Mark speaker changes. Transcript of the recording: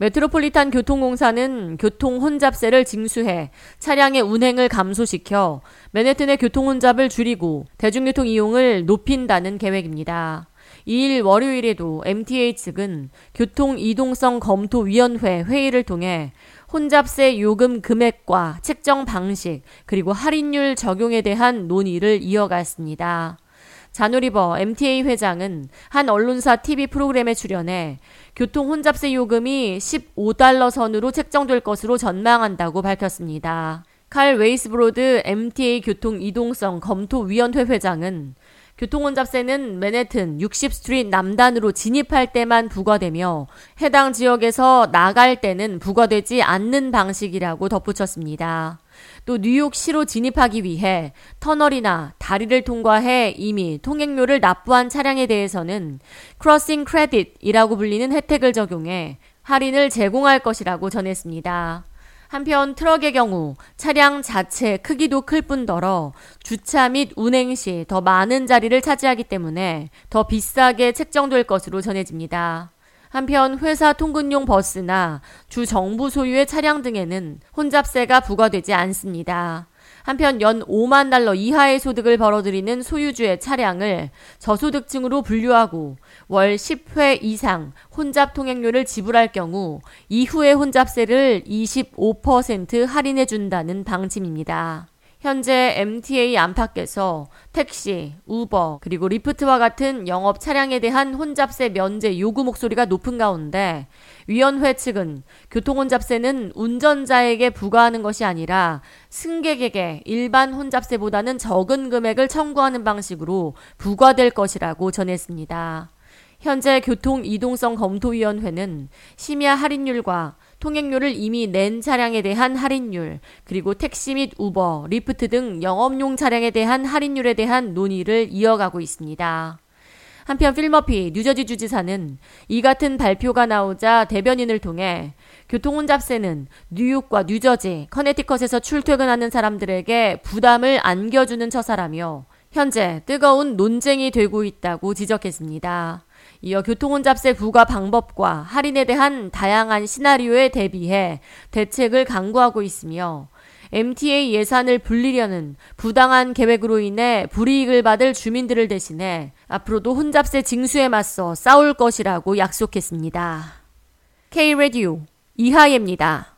Speaker 1: 메트로폴리탄 교통공사는 교통 혼잡세를 징수해 차량의 운행을 감소시켜 맨해튼의 교통 혼잡을 줄이고 대중교통 이용을 높인다는 계획입니다. 2일 월요일에도 MTA 측은 교통 이동성 검토위원회 회의를 통해 혼잡세 요금 금액과 책정 방식 그리고 할인율 적용에 대한 논의를 이어갔습니다. 자누리버 MTA 회장은 한 언론사 TV 프로그램에 출연해 교통 혼잡세 요금이 15달러 선으로 책정될 것으로 전망한다고 밝혔습니다. 칼 웨이스브로드 MTA 교통 이동성 검토위원회 회장은 교통혼잡세는 맨해튼 60 Street 남단으로 진입할 때만 부과되며 해당 지역에서 나갈 때는 부과되지 않는 방식이라고 덧붙였습니다. 또 뉴욕시로 진입하기 위해 터널이나 다리를 통과해 이미 통행료를 납부한 차량에 대해서는 crossing credit이라고 불리는 혜택을 적용해 할인을 제공할 것이라고 전했습니다. 한편 트럭의 경우 차량 자체 크기도 클 뿐더러 주차 및 운행 시 더 많은 자리를 차지하기 때문에 더 비싸게 책정될 것으로 전해집니다. 한편 회사 통근용 버스나 주 정부 소유의 차량 등에는 혼잡세가 부과되지 않습니다. 한편 연 5만 달러 이하의 소득을 벌어들이는 소유주의 차량을 저소득층으로 분류하고 월 10회 이상 혼잡 통행료를 지불할 경우 이후의 혼잡세를 25% 할인해 준다는 방침입니다. 현재 MTA 안팎에서 택시, 우버, 그리고 리프트와 같은 영업 차량에 대한 혼잡세 면제 요구 목소리가 높은 가운데 위원회 측은 교통혼잡세는 운전자에게 부과하는 것이 아니라 승객에게 일반 혼잡세보다는 적은 금액을 청구하는 방식으로 부과될 것이라고 전했습니다. 현재 교통이동성 검토위원회는 심야 할인율과 통행료를 이미 낸 차량에 대한 할인율, 그리고 택시 및 우버, 리프트 등 영업용 차량에 대한 할인율에 대한 논의를 이어가고 있습니다. 한편 필머피 뉴저지 주지사는 이 같은 발표가 나오자 대변인을 통해 교통혼잡세는 뉴욕과 뉴저지, 커네티컷에서 출퇴근하는 사람들에게 부담을 안겨주는 처사라며 현재 뜨거운 논쟁이 되고 있다고 지적했습니다. 이어 교통혼잡세 부과 방법과 할인에 대한 다양한 시나리오에 대비해 대책을 강구하고 있으며 MTA 예산을 불리려는 부당한 계획으로 인해 불이익을 받을 주민들을 대신해 앞으로도 혼잡세 징수에 맞서 싸울 것이라고 약속했습니다. K-Radio 이하예입니다.